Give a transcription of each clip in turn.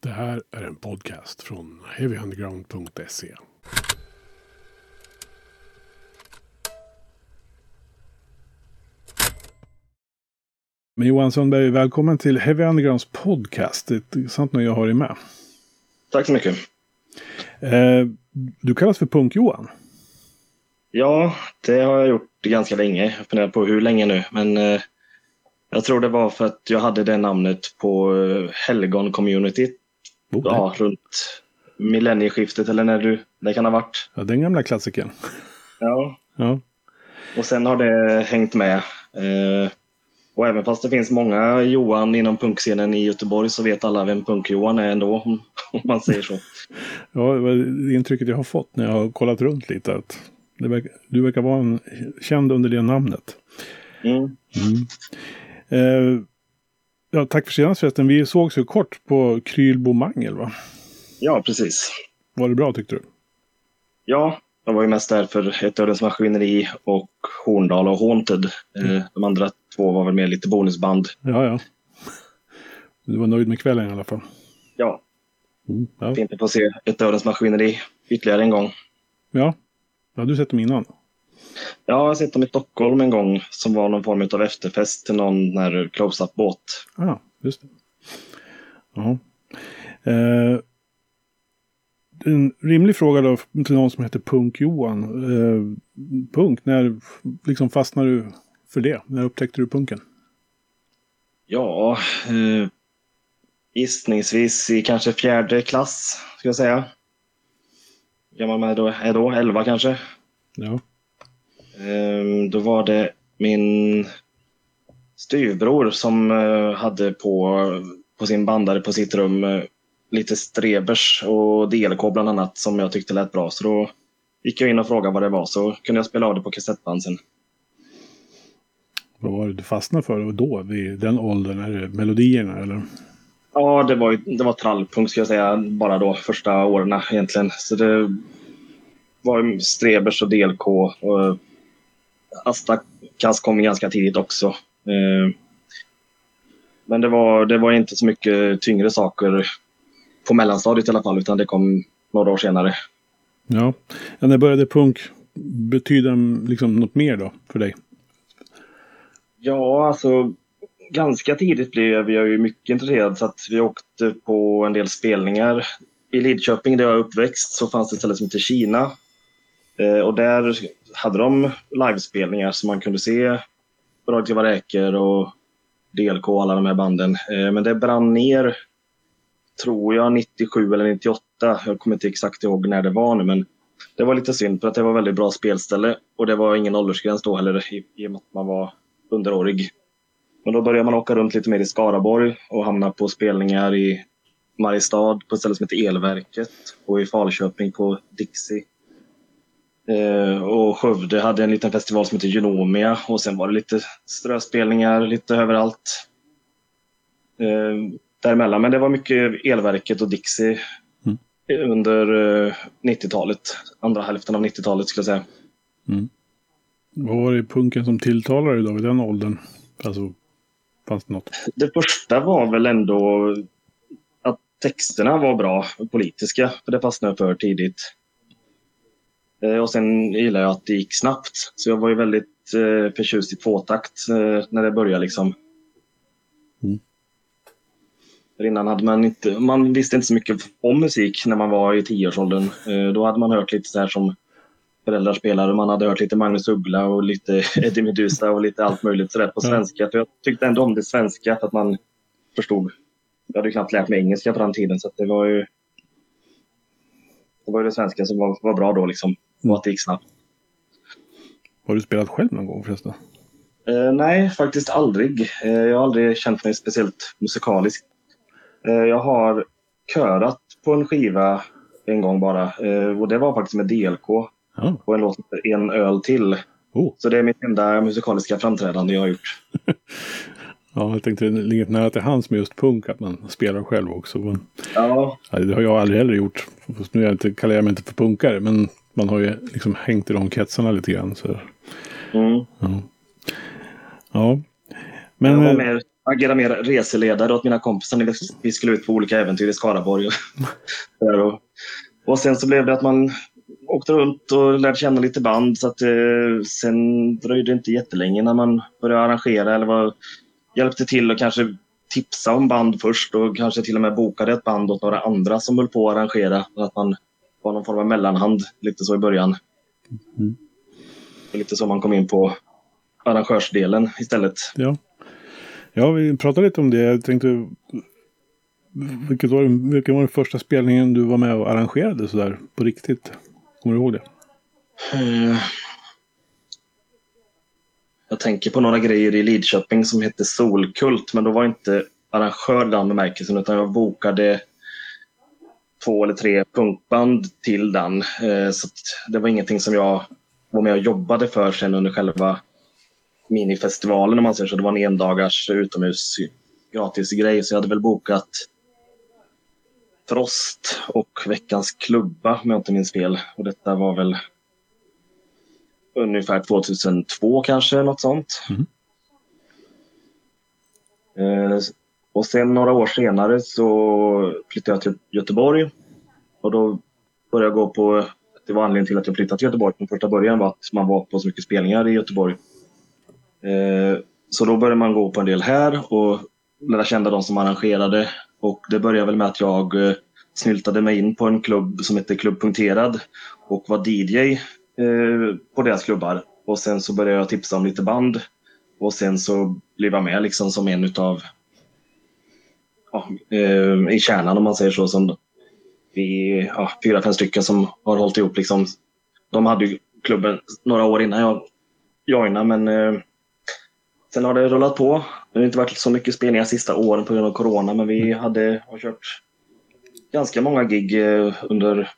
Det här är en podcast från heavyunderground.se. Men Johan Sundberg, välkommen till Heavy Undergrounds podcast. Det är ett intressant nöje att ha dig med. Tack så mycket. Eh, du kallas för Punk-Johan. Ja, det har jag gjort ganska länge. Jag funderar på hur länge nu, men eh, jag tror det var för att jag hade det namnet på eh, Helgon-communityt. Ja, runt millennieskiftet eller när du, det kan ha varit. ja, den gamla klassikern. Ja. Ja. Och sen har det hängt med. Eh, och även fast det finns många Johan inom punkscenen i Göteborg så vet alla vem Punk-Johan är ändå, om, om man säger så. Ja, det var intrycket jag har fått när jag har kollat runt lite. Att verkar, du verkar vara en, känd under det namnet. Mm. Eh, ja, tack för senast förresten. Vi sågs ju kort på Krylbo Mangel va? Ja, precis. Var det bra tyckte du? Ja, jag var ju mest där för ett Ödens Maskineri och Horndal och Haunted. Eh, de andra två var väl mer lite bonusband. Ja, ja. Du var nöjd med kvällen i alla fall. Ja, Mm, ja. fint att få se ett Ödens Maskineri ytterligare en gång. ja. Ja, du sett dem innan. Ja, jag har sett dem i Stockholm en gång som var någon form av efterfest till någon när close-up-båt. Ja, ah, just det. Ja. Eh, en rimlig fråga då till någon som heter Punk-Johan. Eh, punk, när liksom fastnade du för det? När upptäckte du punken? Ja, eh, gissningsvis i kanske fjärde klass, ska jag säga. Hur gammal man? Är då 11 kanske. Ja. Ehm, Då var det min styvbror som eh, hade på, på sin bandare på sitt rum eh, lite Strebers och DLK bland annat som jag tyckte lät bra. Så då gick jag in och frågade vad det var så kunde jag spela av det på kassettband sen. Vad var det du fastnade för då, vid den åldern? Är det melodierna eller? Ja, det var, ju- det var trallpunk ska jag säga, bara då första åren egentligen. Så det var Strebers och DLK. Och Asta Kass kom ganska tidigt också. Eh, Men det var, det var inte så mycket tyngre saker på mellanstadiet i alla fall, utan det kom några år senare. Ja. ja när började punk betyda liksom något mer då för dig? Ja, alltså ganska tidigt blev jag ju mycket intresserad så att vi åkte på en del spelningar. I Lidköping där jag är uppväxt så fanns det ett ställe som heter Kina. Eh, och där hade de livespelningar så man kunde se Radioaktiva räkor och DLK och alla de här banden. Eh, men det brann ner, tror jag, 97 eller 98. Jag kommer inte exakt ihåg när det var nu men det var lite synd för att det var väldigt bra spelställe och det var ingen åldersgräns då heller i och med att man var underårig. Men då började man åka runt lite mer i Skaraborg och hamna på spelningar i Mariestad på ett ställe som heter Elverket och i Falköping på Dixie. Eh, och Skövde hade en liten festival som heter Genomia och sen var det lite ströspelningar lite överallt. Eh, däremellan, men det var mycket Elverket och Dixie Mm. under eh, 90-talet. Andra hälften av 90-talet skulle jag säga. Vad var det punken som tilltalade dig då vid den åldern? Alltså, fanns det något? Det första var väl ändå att texterna var bra, politiska, för det fastnade för tidigt. Eh, Och sen gillar jag att det gick snabbt, så jag var ju väldigt eh, förtjust i tvåtakt eh, när det började liksom. Mm. Innan hade man inte, man visste inte så mycket om musik när man var i tioårsåldern. Eh, Då hade man hört lite så här som föräldrar spelade. Man hade hört lite Magnus Uggla och lite Eddie Meduza och lite allt möjligt sådär på svenska. För jag tyckte ändå om det svenska för att man förstod. Jag hade knappt lärt mig engelska på den tiden så det var ju det var ju det svenska som var, var bra då liksom. Och att det gick snabbt. Har du spelat själv någon gång förresten? Eh, nej, faktiskt aldrig. Eh, jag har aldrig känt mig speciellt musikalisk. Eh, jag har körat på en skiva en gång bara. Eh, och det var faktiskt med DLK. Ja. på en låt som En öl till. Oh. Så det är mitt enda musikaliska framträdande jag har gjort. Ja, jag tänkte det ligger nära till hands med just punk att man spelar själv också. Men, Ja, det har jag aldrig heller gjort. Nu kallar jag mig inte för punkare, men man har ju liksom hängt i de kretsarna lite grann. Så. mm. Ja. ja. Men, jag var eh, mer agera mer reseledare åt mina kompisar när vi skulle ut på olika äventyr i Skaraborg. och, och sen så blev det att man åkte runt och lärde känna lite band. Så att, eh, sen dröjde det inte jättelänge när man började arrangera eller var, hjälpte till och kanske tipsa om band först och kanske till och med bokade ett band åt några andra som höll på att arrangera. Att man var någon form av mellanhand lite så i början. Mm. Lite så man kom in på arrangörsdelen istället. Ja. ja, vi pratade lite om det. Jag tänkte, vilket var, vilken var den första spelningen du var med och arrangerade sådär på riktigt? Kommer du ihåg det? Uh, jag tänker på några grejer i Lidköping som hette Solkult, men då var inte arrangör den bemärkelsen utan jag bokade två eller tre punkband till den. Uh, så det var ingenting som jag var med och jobbade för sen under själva minifestivalen om man säger så. Det var en endagars utomhus gratis grej så jag hade väl bokat Frost och Veckans klubba om jag inte minns fel. Och detta var väl ungefär 2002 kanske, något sånt. Mm. Och sen några år senare så flyttade jag till Göteborg. Och då började jag gå på, det var anledningen till att jag flyttade till Göteborg från första början var att man var på så mycket spelningar i Göteborg. Eh, så då började man gå på en del här och lära känna de som arrangerade och det började väl med att jag eh, snyltade mig in på en klubb som heter Klubb Punkterad och var DJ eh, på deras klubbar. Och sen så började jag tipsa om lite band. Och sen så blev jag med liksom som en utav ja, eh, i kärnan om man säger så. Som vi, ja, fyra, fem stycken som har hållit ihop. Liksom. De hade ju klubben några år innan jag joinade men eh, sen har det rullat på. Det har inte varit så mycket spelningar sista åren på grund av corona men vi mm. hade, har kört ganska många gig eh, under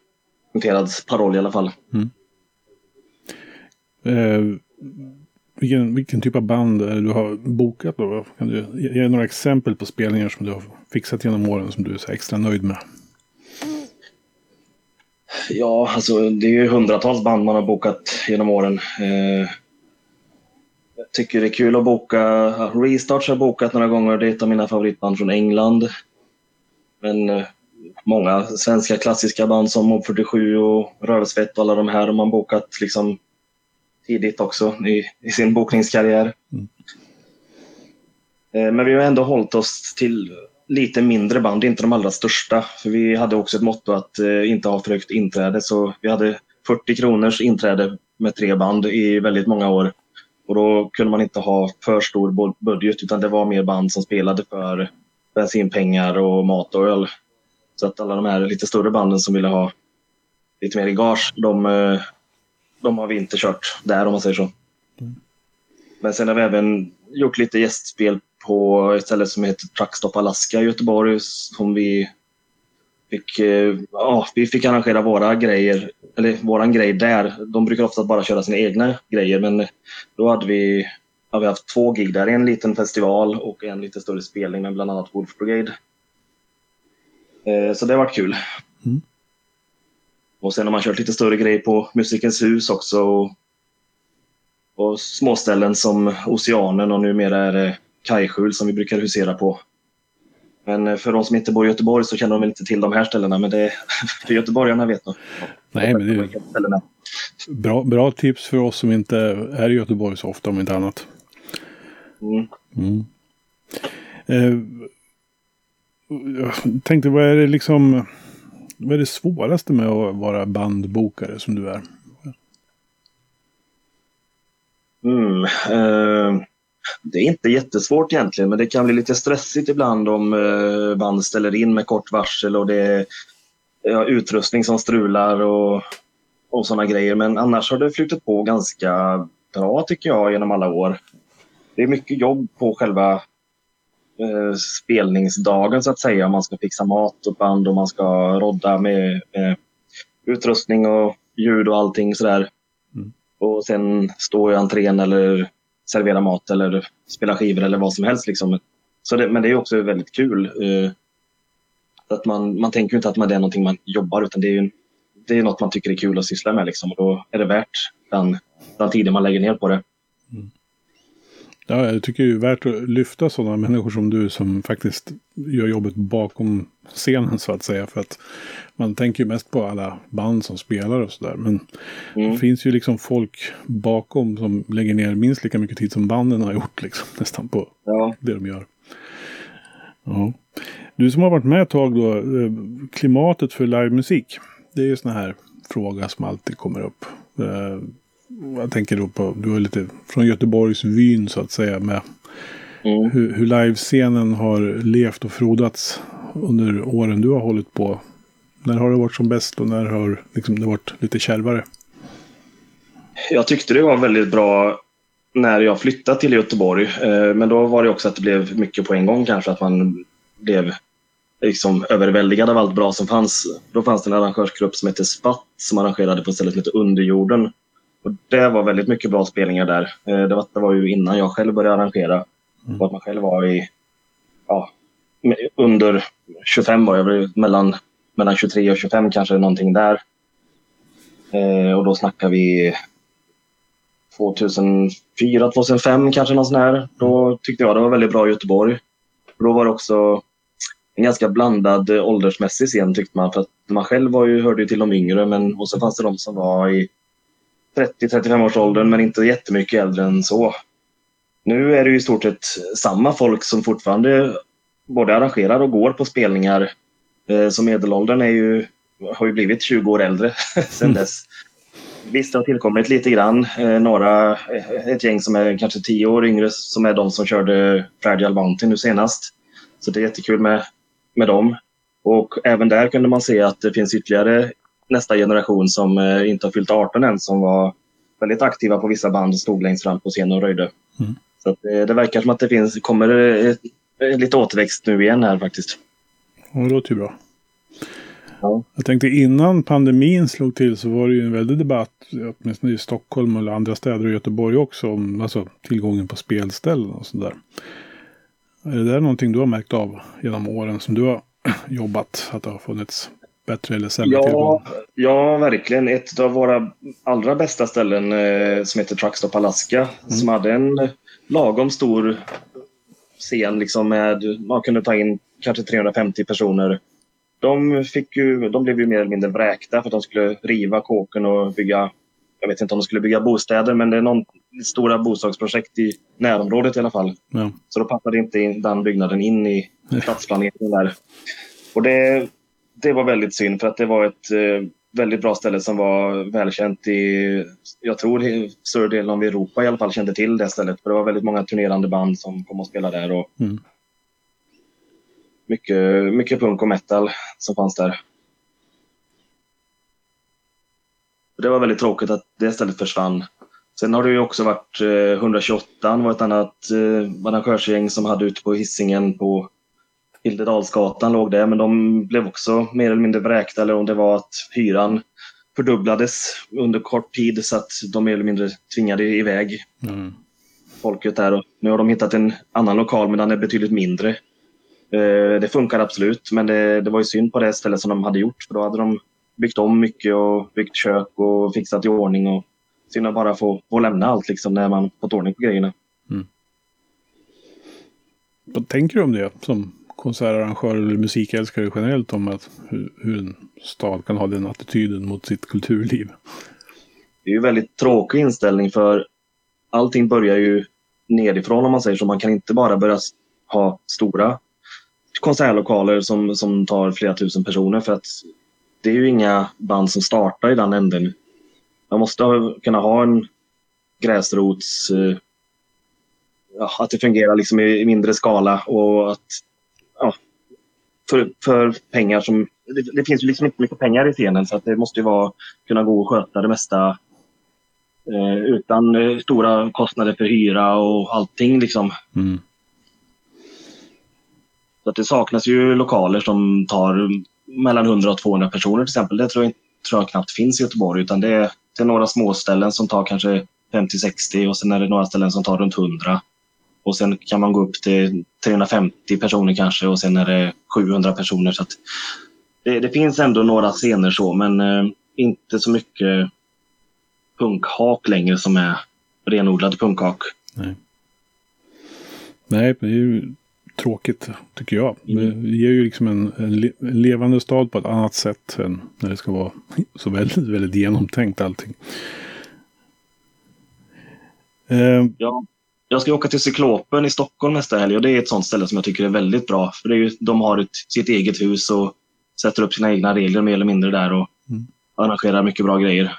noterad paroll i alla fall. Mm. Eh, vilken, vilken typ av band är det du har bokat då? Kan du ge några exempel på spelningar som du har fixat genom åren som du är så extra nöjd med? Ja, alltså det är ju hundratals band man har bokat genom åren. Eh, jag tycker det är kul att boka. Restarts har jag bokat några gånger. Det är ett av mina favoritband från England. Men eh, många svenska klassiska band som Mob 47 och Rövsvett och alla de här har man bokat liksom tidigt också i, i sin bokningskarriär. Mm. Eh, men vi har ändå hållit oss till lite mindre band, inte de allra största. För vi hade också ett motto att eh, inte ha för högt inträde så vi hade 40 kronors inträde med tre band i väldigt många år. Och då kunde man inte ha för stor budget utan det var mer band som spelade för bensinpengar och mat och öl. Så att alla de här lite större banden som ville ha lite mer gage, de, eh, de har vi inte kört där om man säger så. Mm. Men sen har vi även gjort lite gästspel på ett ställe som heter Truckstop Alaska i Göteborg som vi fick, eh, ja, vi fick arrangera våra grejer, eller våran grej där. De brukar ofta bara köra sina egna grejer men då hade vi, ja, vi haft två gig där, en liten festival och en lite större spelning med bland annat Wolf Brigade. Eh, så det har varit kul. Mm. Och sen har man kört lite större grejer på Musikens hus också. Och, och småställen som Oceanen och numera är det Kajskjul som vi brukar husera på. Men eh, för de som inte bor i Göteborg så känner de inte till de här ställena. Men det för göteborgarna vet nog. Nej, men det är bra, bra tips för oss som inte är i Göteborg så ofta om inte annat. Mm. Mm. Eh, jag tänkte, vad är det liksom... Vad är det svåraste med att vara bandbokare som du är? Mm, eh, det är inte jättesvårt egentligen, men det kan bli lite stressigt ibland om eh, band ställer in med kort varsel och det är ja, utrustning som strular och, och sådana grejer. Men annars har det flutit på ganska bra tycker jag genom alla år. Det är mycket jobb på själva eh, spelningsdagen så att säga. Man ska fixa mat och band och man ska rodda med eh, utrustning och ljud och allting sådär. Mm. Och sen stå i entrén eller servera mat eller spela skivor eller vad som helst. Liksom. Så det, men det är också väldigt kul. Eh, att man, man tänker inte att det är någonting man jobbar utan det är, ju, det är något man tycker är kul att syssla med. Liksom. Och då är det värt den, den tiden man lägger ner på det. Mm. Ja, jag tycker det är värt att lyfta sådana människor som du som faktiskt gör jobbet bakom scenen så att säga. För att man tänker ju mest på alla band som spelar och sådär. Men mm. det finns ju liksom folk bakom som lägger ner minst lika mycket tid som banden har gjort liksom. Nästan på ja. det de gör. Ja. Du som har varit med ett tag då. Eh, klimatet för livemusik. Det är ju sån här fråga som alltid kommer upp. Jag tänker då på, du är lite från Göteborgs vyn så att säga. Med mm. hur, hur livescenen har levt och frodats under åren du har hållit på. När har det varit som bäst och när har liksom, det varit lite kärvare? Jag tyckte det var väldigt bra när jag flyttade till Göteborg. Eh, men då var det också att det blev mycket på en gång kanske. Att man blev liksom överväldigad av allt bra som fanns. Då fanns det en arrangörsgrupp som hette Spatt som arrangerade på ett ställe som hette Underjorden. Och det var väldigt mycket bra spelningar där. Eh, det var, det var ju innan jag själv började arrangera. Mm. Och att man själv var i ja, under 25 var jag, mellan, mellan 23 och 25 kanske någonting där. Eh, och då snackar vi 2004, 2005 kanske någon sån här. Då tyckte jag det var väldigt bra i Göteborg. Och då var det också en ganska blandad åldersmässig scen tyckte man. För att man själv var ju, hörde ju till de yngre men och så fanns det de som var i 30-35 års åldern men inte jättemycket äldre än så. Nu är det ju i stort sett samma folk som fortfarande både arrangerar och går på spelningar. Eh, så medelåldern är ju, har ju blivit 20 år äldre sedan dess. Visst, det har tillkommit lite grann. Eh, några, eh, ett gäng som är kanske 10 år yngre som är de som körde Fragile Mountain nu senast. Så det är jättekul med, med dem. Och även där kunde man se att det finns ytterligare nästa generation som eh, inte har fyllt 18 än som var väldigt aktiva på vissa band och stod längst fram på scenen och röjde. Mm. Så att, eh, det verkar som att det finns, kommer eh, lite återväxt nu igen här faktiskt. Ja, det låter ju bra. Ja. Jag tänkte innan pandemin slog till så var det ju en väldig debatt, åtminstone i Stockholm eller andra städer och Göteborg också, om alltså, tillgången på spelställen och sådär. Är det där någonting du har märkt av genom åren som du har jobbat? Att det har funnits bättre eller sämre ja, tillgång? Ja, verkligen. Ett av våra allra bästa ställen eh, som heter Truckstop Alaska mm. som hade en lagom stor scen liksom med, man kunde ta in kanske 350 personer. De, fick ju, de blev ju mer eller mindre vräkta för att de skulle riva kåken och bygga, jag vet inte om de skulle bygga bostäder, men det är någon stora bostadsprojekt i närområdet i alla fall. Ja. Så då passade inte den byggnaden in i stadsplaneringen där. Och det, det var väldigt synd för att det var ett eh, väldigt bra ställe som var välkänt i, jag tror större delen av Europa i alla fall kände till det stället. För det var väldigt många turnerande band som kom och spelade där. Och mm. mycket, mycket punk och metal som fanns där. Det var väldigt tråkigt att det stället försvann. Sen har det ju också varit eh, 128 var ett annat eh, arrangörsgäng som hade ute på hissingen på Hildedalsgatan låg det, men de blev också mer eller mindre vräkta eller om det var att hyran fördubblades under kort tid så att de mer eller mindre tvingade iväg mm. folket där. Och nu har de hittat en annan lokal men den är betydligt mindre. Eh, det funkar absolut men det, det var ju synd på det stället som de hade gjort för då hade de byggt om mycket och byggt kök och fixat i ordning. Och synd att bara få, få lämna allt liksom när man fått ordning på grejerna. Mm. Vad tänker du om det som konsertarrangörer eller musikälskare generellt om att hur, hur, en stad kan ha den attityden mot sitt kulturliv. Det är ju väldigt tråkig inställning för allting börjar ju nedifrån om man säger så. Man kan inte bara börja ha stora konsertlokaler som, som tar flera tusen personer för att det är ju inga band som startar i den änden. Man måste kunna ha en gräsrots... Eh, ja, att det fungerar liksom i mindre skala och att ja, för, för pengar som... Det, det, finns ju liksom inte mycket pengar i scenen så att det måste ju vara, kunna gå och sköta det mesta eh, utan eh, stora kostnader för hyra och allting liksom. Mm. Så att det saknas ju lokaler som tar mellan 100 och 200 personer till exempel. Det tror jag, tror jag knappt finns i Göteborg utan det är, det är några småställen som tar kanske 50-60 och sen är det några ställen som tar runt 100. Och sen kan man gå upp till 350 personer kanske och sen är det 700 personer. Så det, det, finns ändå några scener så men eh, inte så mycket punkhak längre som är renodlad punkhak. Nej. Nej, det är ju tråkigt tycker jag. Mm. Det ger ju liksom en, en, levande stad på ett annat sätt än när det ska vara så väldigt, väldigt genomtänkt allting. Uh, ja. Jag ska åka till Cyklopen i Stockholm nästa helg och det är ett sånt ställe som jag tycker är väldigt bra. För det är ju, de har ett, sitt eget hus och sätter upp sina egna regler mer eller mindre där och mm. arrangerar mycket bra grejer.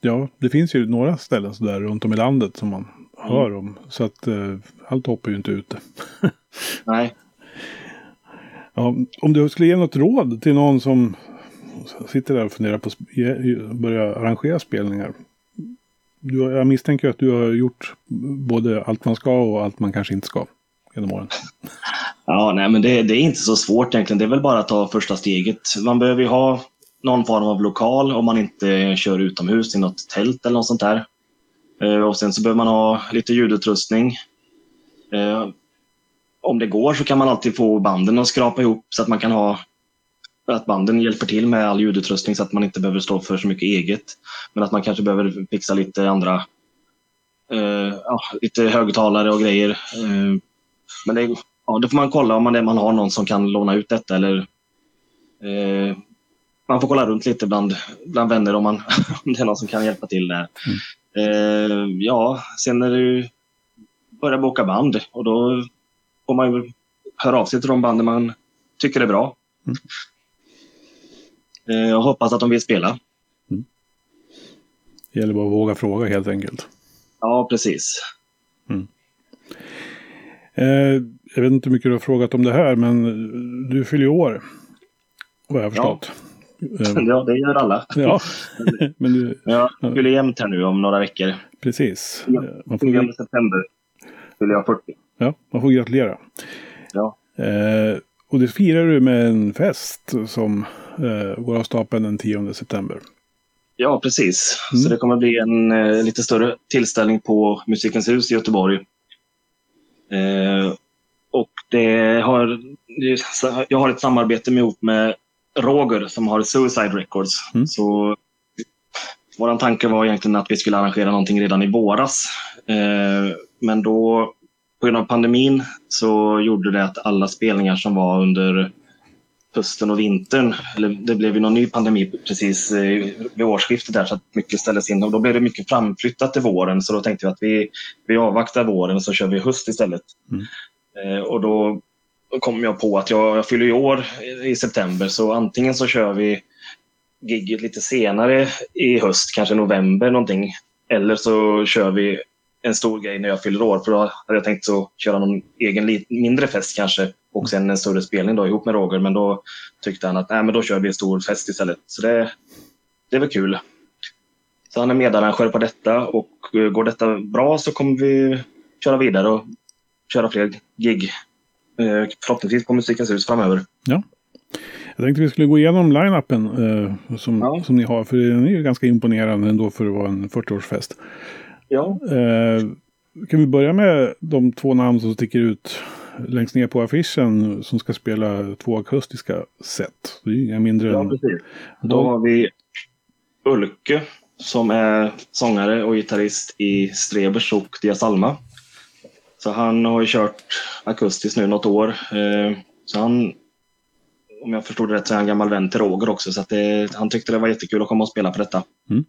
Ja, det finns ju några ställen sådär runt om i landet som man mm. hör om. Så att eh, allt hoppar ju inte ute. Nej. Ja, om du skulle ge något råd till någon som sitter där och funderar på att börja arrangera spelningar. Du, jag misstänker att du har gjort både allt man ska och allt man kanske inte ska genom åren. Ja, nej, men det, det, är inte så svårt egentligen. Det är väl bara att ta första steget. Man behöver ju ha någon form av lokal om man inte kör utomhus i något tält eller något sånt där. Eh, och sen så behöver man ha lite ljudutrustning. Eh, om det går så kan man alltid få banden att skrapa ihop så att man kan ha att banden hjälper till med all ljudutrustning så att man inte behöver stå för så mycket eget. Men att man kanske behöver fixa lite andra, eh, ja, lite högtalare och grejer. Eh, men det, ja, det får man kolla om man, man har någon som kan låna ut detta eller eh, man får kolla runt lite bland, bland vänner om, man, om det är någon som kan hjälpa till där. Mm. Eh, ja, sen när du börjar boka band och då får man ju höra av sig till de banden man tycker är bra. Mm. Eh, jag hoppas att de vill spela. Mm. Det gäller bara att våga fråga helt enkelt. Ja, precis. Mm. Eh, jag vet inte hur mycket du har frågat om det här, men du fyller år. Vad jag har förstått. Ja. ja, det gör alla. Ja. men du, jag fyller jämnt här nu om några veckor. Precis. Ja, man får... 10 september fyller jag 40. Ja, man får gratulera. Ja. Eh, och det firar du med en fest som eh, går av stapeln den 10 september. Ja, precis. Mm. Så det kommer bli en eh, lite större tillställning på Musikens hus i Göteborg. Eh, och det har, jag har ett samarbete med, ihop med Roger som har Suicide Records. Mm. Så vår tanke var egentligen att vi skulle arrangera någonting redan i våras. Eh, men då på grund av pandemin så gjorde det att alla spelningar som var under hösten och vintern, eller det blev ju någon ny pandemi precis eh, vid årsskiftet där så att mycket ställdes in och då blev det mycket framflyttat till våren så då tänkte vi att vi, vi avvaktar våren och så kör vi höst istället. Mm. Eh, och då kom jag på att jag, jag fyller i år i september så antingen så kör vi gigget lite senare i höst, kanske november någonting. Eller så kör vi en stor grej när jag fyller år. För då hade jag tänkt så köra någon egen mindre fest kanske och sen en större spelning då ihop med Roger. Men då tyckte han att Nej, men då kör vi en stor fest istället. Så det, det väl kul. Så han är medarrangör på detta och eh, går detta bra så kommer vi köra vidare och köra fler gig. Eh, förhoppningsvis på Musikens hus framöver. Ja. Jag tänkte vi skulle gå igenom line-upen eh, som, ja. som ni har. För den är ju ganska imponerande ändå för att vara en 40-årsfest. Ja. Eh, kan vi börja med de två namn som sticker ut längst ner på affischen som ska spela två akustiska set. Det är inga mindre ja, precis. Då har vi Ulke som är sångare och gitarrist i Strebers och Dias Alma. Så han har ju kört akustiskt nu något år. Eh, så han, om jag förstod det rätt, så är han gammal vän till Roger också. Så det, han tyckte det var jättekul att komma och spela på detta. Mm.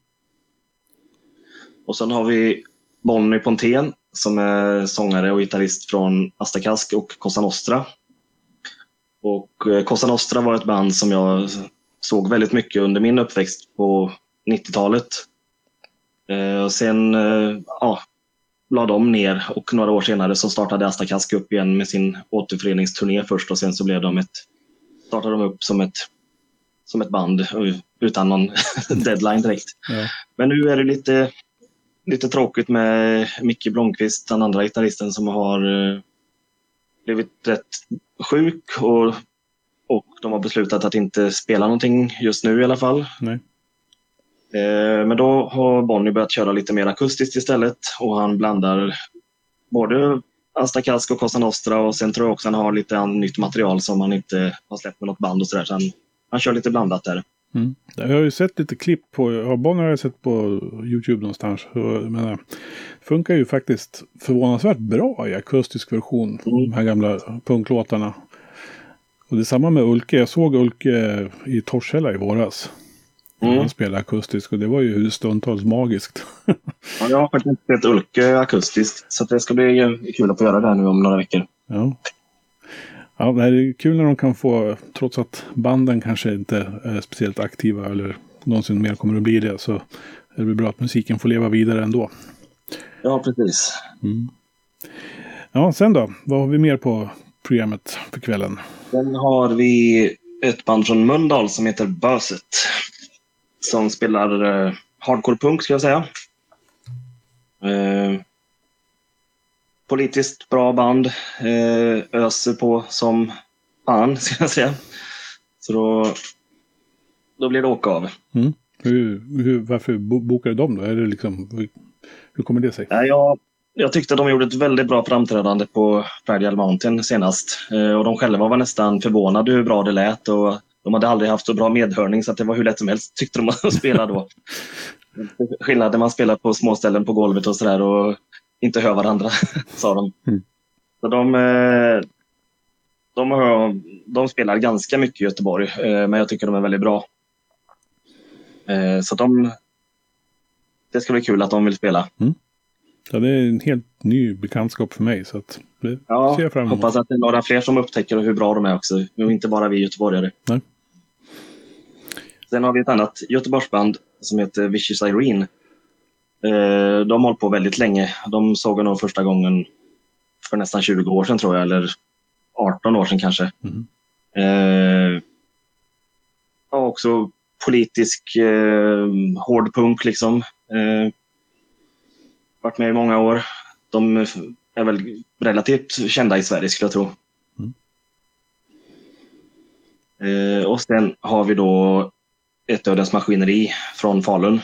Och sen har vi Bonnie Pontén som är sångare och gitarrist från Asta Kask och Cosa Nostra. Och eh, Cosa Nostra var ett band som jag såg väldigt mycket under min uppväxt på 90-talet. Eh, och sen eh, ja, la de ner och några år senare så startade Asta Kask upp igen med sin återföreningsturné först och sen så blev de ett, startade de upp som ett, som ett band utan någon deadline direkt. Ja. Men nu är det lite lite tråkigt med Micke Blomqvist, den andra gitarristen som har eh, blivit rätt sjuk och, och de har beslutat att inte spela någonting just nu i alla fall. Nej. Eh, men då har Bonnie börjat köra lite mer akustiskt istället och han blandar både Asta Kask och Cosa Nostra och sen tror jag också han har lite nytt material som han inte har släppt med något band och sådär. Så han, han kör lite blandat där. Mm. Jag har ju sett lite klipp på, Bonnier har jag sett på YouTube någonstans. Men funkar ju faktiskt förvånansvärt bra i akustisk version. Mm. De här gamla punklåtarna. Och det är samma med Ulke. Jag såg Ulke i Torshälla i våras. Mm. Han spelade akustiskt och det var ju stundtals magiskt. ja, jag har faktiskt sett Ulke akustiskt. Så det ska bli kul att få göra det nu om några veckor. Ja. Ja, det är kul när de kan få, trots att banden kanske inte är speciellt aktiva eller någonsin mer kommer att bli det, så är det bra att musiken får leva vidare ändå. Ja, precis. Mm. Ja, sen då? Vad har vi mer på programmet för kvällen? Sen har vi ett band från Mölndal som heter Böset. Som spelar eh, hardcore punk, ska jag säga. Eh, politiskt bra band. Eh, öser på som fan, ska jag säga. Så då, då blir det åka av. Mm. Hur, hur, varför bokade de då? Är det liksom, hur, kommer det sig? Ja, jag, jag tyckte de gjorde ett väldigt bra framträdande på Fragile Mountain senast. Eh, och de själva var nästan förvånade hur bra det lät. Och de hade aldrig haft så bra medhörning så att det var hur lätt som helst tyckte de att spela då. Skillnad när man spelar på småställen på golvet och sådär inte hör varandra, sa de. Mm. Så de, eh, de, hör, de spelar ganska mycket i Göteborg, eh, men jag tycker de är väldigt bra. Eh, så de, det ska bli kul att de vill spela. Mm. Ja, det är en helt ny bekantskap för mig. Så att det ja, ser jag fram emot. hoppas att det är några fler som upptäcker hur bra de är också. Och inte bara vi göteborgare. Nej. Sen har vi ett annat Göteborgsband som heter Vicious Irene. De har hållit på väldigt länge. De såg nog första gången för nästan 20 år sedan tror jag, eller 18 år sedan kanske. Mm. Eh, och också politisk eh, hårdpunk liksom. Eh, varit med i många år. De är väl relativt kända i Sverige skulle jag tro. Mm. Eh, och sen har vi då ett Dödens Maskineri från Falun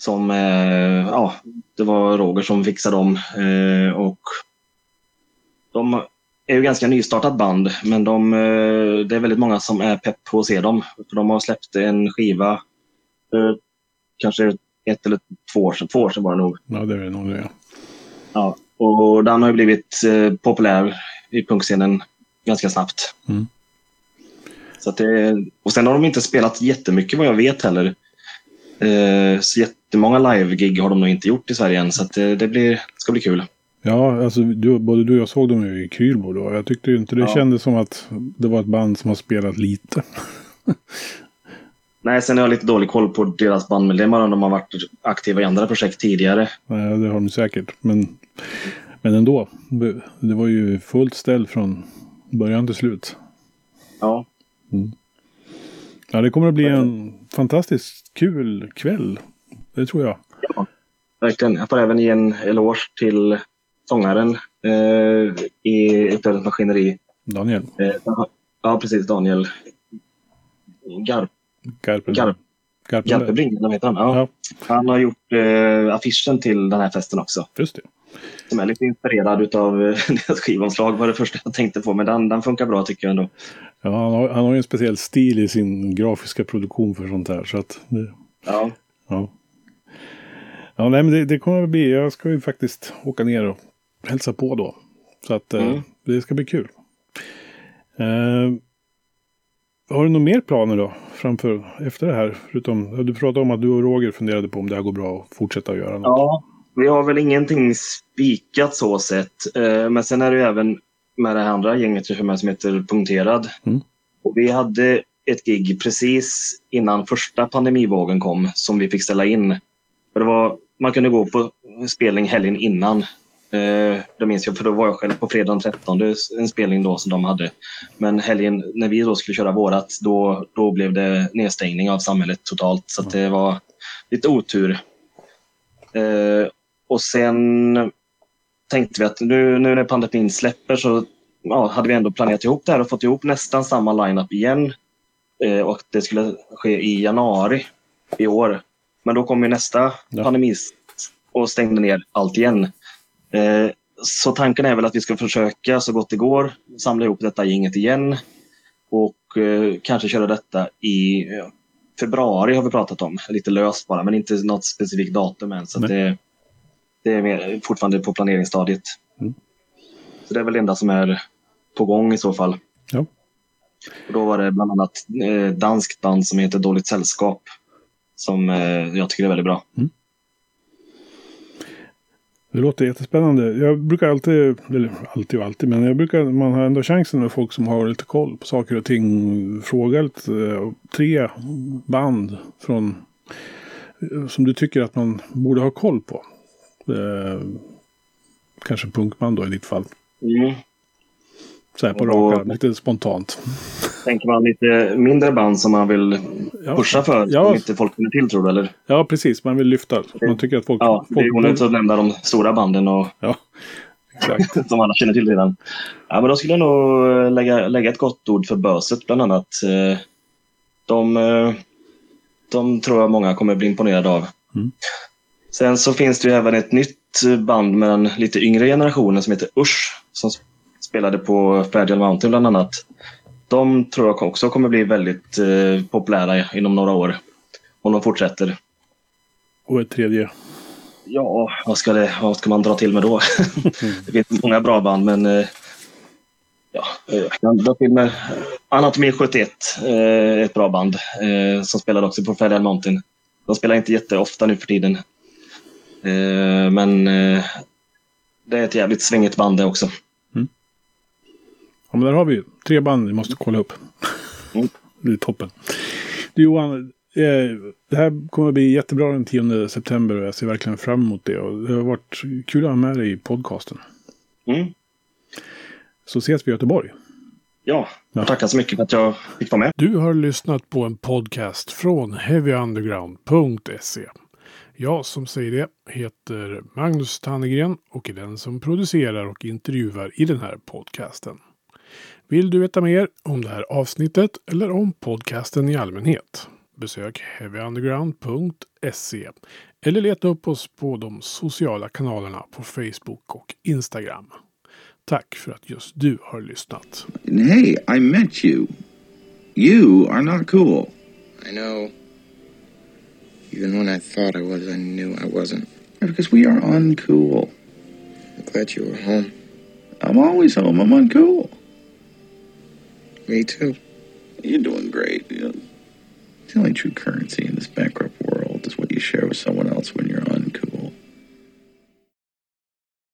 som, eh, ja, det var Roger som fixade dem. Eh, och de är ju ganska nystartat band, men de, eh, det är väldigt många som är pepp på att se dem. För de har släppt en skiva, kanske ett eller två år sedan, två år sedan var det nog. Ja, det är det nog nu, ja. ja. Och den har ju blivit populär i punkscenen ganska snabbt. Mm. Så det, och sen har de inte spelat jättemycket vad jag vet heller. Eh, så jättemånga live-gig har de nog inte gjort i Sverige än, så det, det, blir, ska bli kul. Ja, alltså du, både du och jag såg dem ju i Krylbo då. Jag tyckte ju inte det ja. kändes som att det var ett band som har spelat lite. Nej, sen har jag lite dålig koll på deras bandmedlemmar om de har varit aktiva i andra projekt tidigare. Nej, det har de säkert. Men, men ändå. Det var ju fullt ställ från början till slut. Ja. Mm. Ja, det kommer att bli en fantastiskt kul kväll. Det tror jag. Ja, verkligen. Jag får även ge en eloge till sångaren eh, i Ett maskineri. Daniel. Eh, ja, precis. Daniel Garp. Garpen. Garp. Garpebring, heter han. Ja. ja. Han har gjort eh, affischen till den här festen också. Just det. Som är lite inspirerad av eh, deras skivomslag var det första jag tänkte på. Men den, den funkar bra tycker jag ändå. Ja, han har, han har ju en speciell stil i sin grafiska produktion för sånt här. Så att det, ja. Ja. Ja, nej, men det, det kommer att bli. Jag ska ju faktiskt åka ner och hälsa på då. Så att eh, mm. eh, det ska bli kul. Eh, har du några mer planer då? Framför, efter det här? Förutom, du pratade om att du och Roger funderade på om det här går bra att fortsätta att göra något. Ja, vi har väl ingenting spikat så sett. Eh, men sen är det ju även med det andra gänget som heter Punkterad. Mm. Och vi hade ett gig precis innan första pandemivågen kom som vi fick ställa in. För det var, man kunde gå på spelning helgen innan. Eh, det minns jag, för då var jag själv på fredag den 13, en spelning då som de hade. Men helgen när vi då skulle köra vårat, då, då blev det nedstängning av samhället totalt. Så det var lite otur. Eh, och sen tänkte vi att nu, nu när pandemin släpper så ja, hade vi ändå planerat ihop det här och fått ihop nästan samma lineup igen. Eh, och det skulle ske i januari i år. Men då kom ju nästa ja. pandemi och stängde ner allt igen. Eh, så tanken är väl att vi ska försöka så gott det går samla ihop detta gänget igen. Och eh, kanske köra detta i februari har vi pratat om. Lite löst bara, men inte något specifikt datum än. Så det, det, är mer, fortfarande på planeringsstadiet. Mm. Så det är väl det enda som är på gång i så fall. Ja. Och då var det bland annat eh, danskt band som heter Dåligt Sällskap. Som eh, jag tycker är väldigt bra. Mm. Det låter jättespännande. Jag brukar alltid, eller alltid och alltid, men jag brukar, man har ändå chansen med folk som har lite koll på saker och ting. Fråga lite, eh, tre band från, eh, som du tycker att man borde ha koll på. Eh, kanske punkband då i ditt fall. Mm. Så här på raka, lite spontant. Tänker man lite mindre band som man vill ja. pusha för, ja. som inte folk känner till tror du? Eller? Ja, precis. Man vill lyfta. Man tycker att folk... Ja, folk det är onödigt att nämna de stora banden och... Ja, exakt. som alla känner till redan. Ja, men då skulle jag nog lägga, lägga ett gott ord för Böset bland annat. Eh, de, eh, de tror jag många kommer bli imponerade av. Mm. Sen så finns det ju även ett nytt band med den lite yngre generationen som heter Usch. Som spelade på Fragile Mountain bland annat. De tror jag också kommer bli väldigt eh, populära inom några år. Om de fortsätter. Och ett tredje? Ja, vad ska, det, vad ska man dra till med då? det finns många bra band men eh, ja, jag kan dra till med Anatomy 71, eh, ett bra band eh, som spelade också på Fragile Mountain. De spelar inte jätteofta nu för tiden. Eh, men eh, det är ett jävligt svängigt band det också. Ja, men där har vi tre band vi måste kolla upp. Mm. det är toppen. Du Johan, eh, det här kommer att bli jättebra den 10 september och jag ser verkligen fram emot det. Och det har varit kul att ha med dig i podcasten. Mm. Så ses vi i Göteborg. Ja, ja. tackar så mycket för att jag fick vara med. Du har lyssnat på en podcast från heavyunderground.se. Jag som säger det heter Magnus Tannegren och är den som producerar och intervjuar i den här podcasten. Vill du veta mer om det här avsnittet eller om podcasten i allmänhet? Besök heavyunderground.se eller leta upp oss på de sociala kanalerna på Facebook och Instagram. Tack för att just du har lyssnat. Hey, I met you. You are not cool. I know. Even when I thought I was, I knew I wasn't. Because we are uncool. I'm glad you were home. I'm always home. I'm uncool. Me too. You're doing great. You know, the only true currency in this bankrupt world is what you share with someone else when